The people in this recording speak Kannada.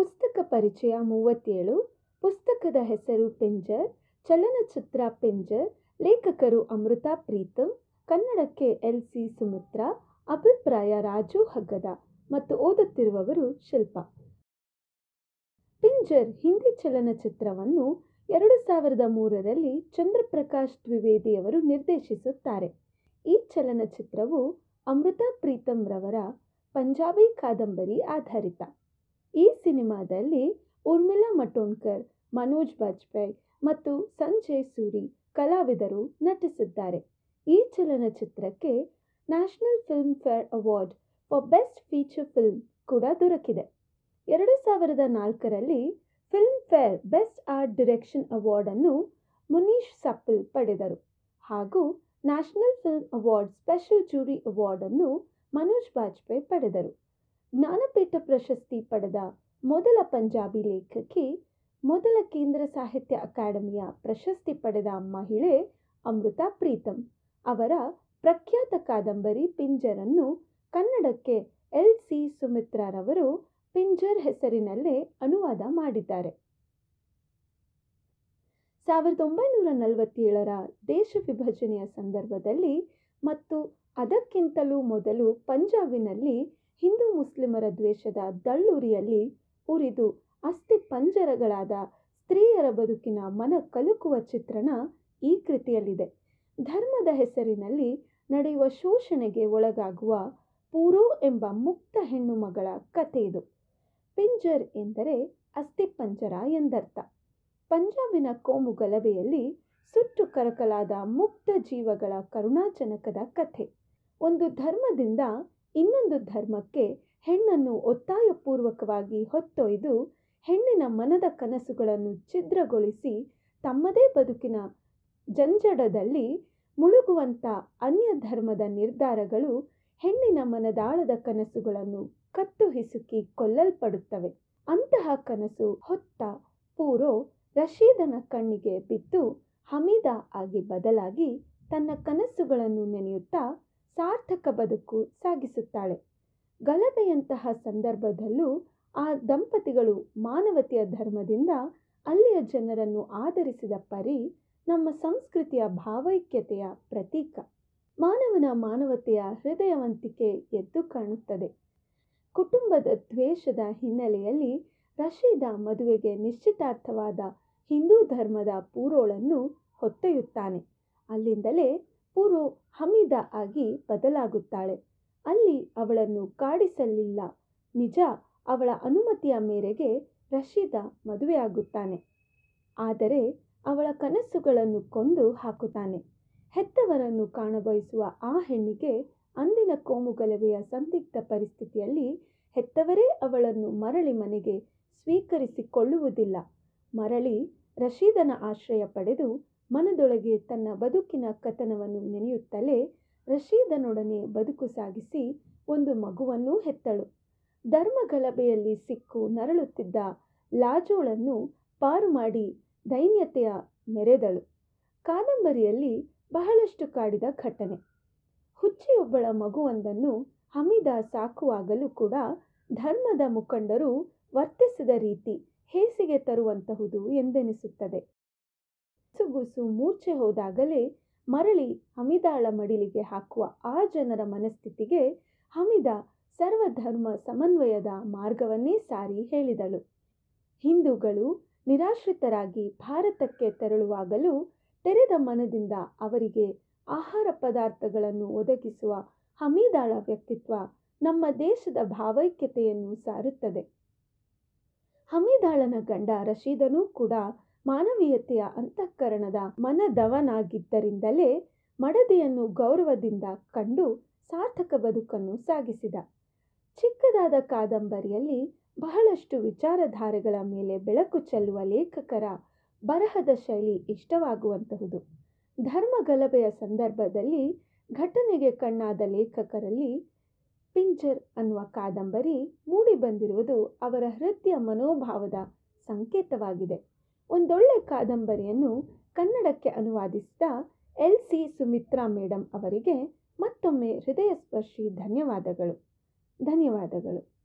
ಪುಸ್ತಕ ಪರಿಚಯ ಮೂವತ್ತೇಳು, ಪುಸ್ತಕದ ಹೆಸರು ಪಿಂಜರ್, ಚಲನಚಿತ್ರ ಪಿಂಜರ್, ಲೇಖಕರು ಅಮೃತಾ ಪ್ರೀತಮ್ ಕನ್ನಡಕ್ಕೆ ಎಲ್ ಸಿ ಸುಮಿತ್ರ, ಅಭಿಪ್ರಾಯ ರಾಜು ಹಗ್ಗದ ಮತ್ತು ಓದುತ್ತಿರುವವರು ಶಿಲ್ಪ. ಪಿಂಜರ್ ಹಿಂದಿ ಚಲನಚಿತ್ರವನ್ನು ಎರಡು ಸಾವಿರದ ಮೂರರಲ್ಲಿ ಚಂದ್ರಪ್ರಕಾಶ್ ದ್ವಿವೇದಿಯವರು ನಿರ್ದೇಶಿಸುತ್ತಾರೆ. ಈ ಚಲನಚಿತ್ರವು ಅಮೃತಾ ಪ್ರೀತಮ್ ರವರ ಪಂಜಾಬಿ ಕಾದಂಬರಿ ಆಧಾರಿತ. ಈ ಸಿನಿಮಾದಲ್ಲಿ ಊರ್ಮಿಳಾ ಮಟೋಂಡ್ಕರ್ ಮನೋಜ್ ಬಾಜ್ಪೇಯಿ ಮತ್ತು ಸಂಜಯ್ ಸೂರಿ ಕಲಾವಿದರು ನಟಿಸಿದ್ದಾರೆ. ಈ ಚಲನಚಿತ್ರಕ್ಕೆ national Filmfare award for best feature film ಕೂಡ ದೊರಕಿದೆ. ಎರಡು ಸಾವಿರದ ನಾಲ್ಕರಲ್ಲಿ Filmfare best art direction ಅವಾರ್ಡನ್ನು ಮುನೀಶ್ ಸಪ್ಪಲ್ ಪಡೆದರು ಹಾಗೂ national film award special jury ಅವಾರ್ಡನ್ನು Manoj Bajpayee ಪಡೆದರು. ಜ್ಞಾನಪೀಠ ಪ್ರಶಸ್ತಿ ಪಡೆದ ಮೊದಲ ಪಂಜಾಬಿ ಲೇಖಕಿ, ಮೊದಲ ಕೇಂದ್ರ ಸಾಹಿತ್ಯ ಅಕಾಡೆಮಿಯ ಪ್ರಶಸ್ತಿ ಪಡೆದ ಮಹಿಳೆ ಅಮೃತಾ ಪ್ರೀತಂ. ಅವರ ಪ್ರಖ್ಯಾತ ಕಾದಂಬರಿ ಪಿಂಜರನ್ನು ಕನ್ನಡಕ್ಕೆ ಎಲ್ ಸಿ ಸುಮಿತ್ರಾರವರು ಪಿಂಜರ್ ಹೆಸರಿನಲ್ಲೇ ಅನುವಾದ ಮಾಡಿದ್ದಾರೆ. ಸಾವಿರದ ಒಂಬೈನೂರ ನಲವತ್ತೇಳರ ದೇಶ ವಿಭಜನೆಯ ಸಂದರ್ಭದಲ್ಲಿ ಮತ್ತು ಅದಕ್ಕಿಂತಲೂ ಮೊದಲು ಪಂಜಾಬಿನಲ್ಲಿ ಹಿಂದೂ ಮುಸ್ಲಿಮರ ದ್ವೇಷದ ದಳ್ಳುರಿಯಲ್ಲಿ ಉರಿದು ಅಸ್ಥಿ ಪಂಜರಗಳಾದ ಸ್ತ್ರೀಯರ ಬದುಕಿನ ಮನ ಕಲುಕುವ ಚಿತ್ರಣ ಈ ಕೃತಿಯಲ್ಲಿದೆ. ಧರ್ಮದ ಹೆಸರಿನಲ್ಲಿ ನಡೆಯುವ ಶೋಷಣೆಗೆ ಒಳಗಾಗುವ ಪೂರೋ ಎಂಬ ಮುಕ್ತ ಹೆಣ್ಣು ಮಗಳ ಕಥೆ ಇದು. ಪಿಂಜರ್ ಎಂದರೆ ಅಸ್ಥಿಪಂಜರ ಎಂದರ್ಥ. ಪಂಜಾಬಿನ ಕೋಮು ಗಲಭೆಯಲ್ಲಿ ಸುಟ್ಟು ಕರಕಲಾದ ಮುಕ್ತ ಜೀವಗಳ ಕರುಣಾಜನಕದ ಕಥೆ. ಒಂದು ಧರ್ಮದಿಂದ ಇನ್ನೊಂದು ಧರ್ಮಕ್ಕೆ ಹೆಣ್ಣನ್ನು ಒತ್ತಾಯಪೂರ್ವಕವಾಗಿ ಹೊತ್ತೊಯ್ದು ಹೆಣ್ಣಿನ ಮನದ ಕನಸುಗಳನ್ನು ಛಿದ್ರಗೊಳಿಸಿ ತಮ್ಮದೇ ಬದುಕಿನ ಜಂಜಡದಲ್ಲಿ ಮುಳುಗುವಂಥ ಅನ್ಯ ಧರ್ಮದ ನಿರ್ಧಾರಗಳು ಹೆಣ್ಣಿನ ಮನದಾಳದ ಕನಸುಗಳನ್ನು ಕತ್ತು ಹಿಸುಕಿ ಕೊಲ್ಲಲ್ಪಡುತ್ತವೆ. ಅಂತಹ ಕನಸು ಹೊತ್ತ ಪೂರೋ ರಶೀದನ ಕಣ್ಣಿಗೆ ಬಿದ್ದು ಹಮೀದ ಆಗಿ ಬದಲಾಗಿ ತನ್ನ ಕನಸುಗಳನ್ನು ನೆನೆಯುತ್ತಾ ಸಾರ್ಥಕ ಬದುಕು ಸಾಗಿಸುತ್ತಾಳೆ. ಗಲಭೆಯಂತಹ ಸಂದರ್ಭದಲ್ಲೂ ಆ ದಂಪತಿಗಳು ಮಾನವತೆಯ ಧರ್ಮದಿಂದ ಅಲ್ಲಿಯ ಜನರನ್ನು ಆಧರಿಸಿದ ಪರಿ ನಮ್ಮ ಸಂಸ್ಕೃತಿಯ ಭಾವೈಕ್ಯತೆಯ ಪ್ರತೀಕ. ಮಾನವನ ಮಾನವತೆಯ ಹೃದಯವಂತಿಕೆ ಎದ್ದು ಕಾಣುತ್ತದೆ. ಕುಟುಂಬದ ದ್ವೇಷದ ಹಿನ್ನೆಲೆಯಲ್ಲಿ ರಶೀದ ಮದುವೆಗೆ ನಿಶ್ಚಿತಾರ್ಥವಾದ ಹಿಂದೂ ಧರ್ಮದ ಪೂರೋಳನ್ನು ಹೊತ್ತೊಯ್ಯುತ್ತಾನೆ. ಅಲ್ಲಿಂದಲೇ ಪೂರೋ ಹಮೀದಾ ಆಗಿ ಬದಲಾಗುತ್ತಾಳೆ. ಅಲ್ಲಿ ಅವಳನ್ನು ಕಾಡಿಸಲಿಲ್ಲ. ನಿಜ, ಅವಳ ಅನುಮತಿಯ ಮೇರೆಗೆ ರಶೀದ ಮದುವೆಯಾಗುತ್ತಾನೆ. ಆದರೆ ಅವಳ ಕನಸುಗಳನ್ನು ಕೊಂದು ಹಾಕುತ್ತಾನೆ. ಹೆತ್ತವರನ್ನು ಕಾಣಬಯಸುವ ಆ ಹೆಣ್ಣಿಗೆ ಅಂದಿನ ಕೋಮುಗಲಭೆಯ ಸಂದಿಗ್ಧ ಪರಿಸ್ಥಿತಿಯಲ್ಲಿ ಹೆತ್ತವರೇ ಅವಳನ್ನು ಮರಳಿ ಮನೆಗೆ ಸ್ವೀಕರಿಸಿಕೊಳ್ಳುವುದಿಲ್ಲ. ಮರಳಿ ರಶೀದನ ಆಶ್ರಯ ಪಡೆದು ಮನದೊಳಗೆ ತನ್ನ ಬದುಕಿನ ಕಥನವನ್ನು ನೆನೆಯುತ್ತಲೇ ರಶೀದನೊಡನೆ ಬದುಕು ಸಾಗಿಸಿ ಒಂದು ಮಗುವನ್ನೂ ಹೆತ್ತಳು. ಧರ್ಮಗಲಭೆಯಲ್ಲಿ ಸಿಕ್ಕು ನರಳುತ್ತಿದ್ದ ಲಾಜೋಳನ್ನು ಪಾರು ಮಾಡಿ ದೈನ್ಯತೆಯ ಮೆರೆದಳು. ಕಾದಂಬರಿಯಲ್ಲಿ ಬಹಳಷ್ಟು ಕಾಡಿದ ಘಟನೆ. ಹುಚ್ಚಿಯೊಬ್ಬಳ ಮಗುವೊಂದನ್ನು ಹಮೀದ ಸಾಕುವಾಗಲೂ ಕೂಡ ಧರ್ಮದ ಮುಖಂಡರು ವರ್ತಿಸಿದ ರೀತಿ ಹೇಸಿಗೆ ತರುವಂತಹುದು ಎಂದೆನಿಸುತ್ತದೆ. ಸುಗುಸು ಮೂರ್ಛೆ ಹೋದಾಗಲೇ ಮರಳಿ ಹಮಿದಾಳ ಮಡಿಲಿಗೆ ಹಾಕುವ ಆ ಜನರ ಮನಸ್ಥಿತಿಗೆ ಹಮಿದ ಸರ್ವಧರ್ಮ ಸಮನ್ವಯದ ಮಾರ್ಗವನ್ನೇ ಸಾರಿ ಹೇಳಿದಳು. ಹಿಂದೂಗಳು ನಿರಾಶ್ರಿತರಾಗಿ ಭಾರತಕ್ಕೆ ತೆರಳುವಾಗಲೂ ತೆರೆದ ಮನದಿಂದ ಅವರಿಗೆ ಆಹಾರ ಪದಾರ್ಥಗಳನ್ನು ಒದಗಿಸುವ ಹಮೀದಾಳ ವ್ಯಕ್ತಿತ್ವ ನಮ್ಮ ದೇಶದ ಭಾವೈಕ್ಯತೆಯನ್ನು ಸಾರುತ್ತದೆ. ಹಮೀದಾಳನ ಗಂಡ ರಶೀದನೂ ಕೂಡ ಮಾನವೀಯತೆಯ ಅಂತಃಕರಣದ ಮನದವನಾಗಿದ್ದರಿಂದಲೇ ಮಡದಿಯನ್ನು ಗೌರವದಿಂದ ಕಂಡು ಸಾರ್ಥಕ ಬದುಕನ್ನು ಸಾಗಿಸಿದ. ಚಿಕ್ಕದಾದ ಕಾದಂಬರಿಯಲ್ಲಿ ಬಹಳಷ್ಟು ವಿಚಾರಧಾರೆಗಳ ಮೇಲೆ ಬೆಳಕು ಚೆಲ್ಲುವ ಲೇಖಕರ ಬರಹದ ಶೈಲಿ ಇಷ್ಟವಾಗುವಂತಹುದು. ಧರ್ಮ ಗಲಭೆಯ ಸಂದರ್ಭದಲ್ಲಿ ಘಟನೆಗೆ ಕಣ್ಣಾದ ಲೇಖಕರಲ್ಲಿ ಪಿಂಜರ್ ಅನ್ನುವ ಕಾದಂಬರಿ ಮೂಡಿಬಂದಿರುವುದು ಅವರ ಹೃದಯ ಮನೋಭಾವದ ಸಂಕೇತವಾಗಿದೆ. ಒಂದೊಳ್ಳೆ ಕಾದಂಬರಿಯನ್ನು ಕನ್ನಡಕ್ಕೆ ಅನುವಾದಿಸಿದ ಎಲ್ ಸಿ ಸುಮಿತ್ರಾ ಮೇಡಮ್ ಅವರಿಗೆ ಮತ್ತೊಮ್ಮೆ ಹೃದಯಸ್ಪರ್ಶಿ ಧನ್ಯವಾದಗಳು. ಧನ್ಯವಾದಗಳು.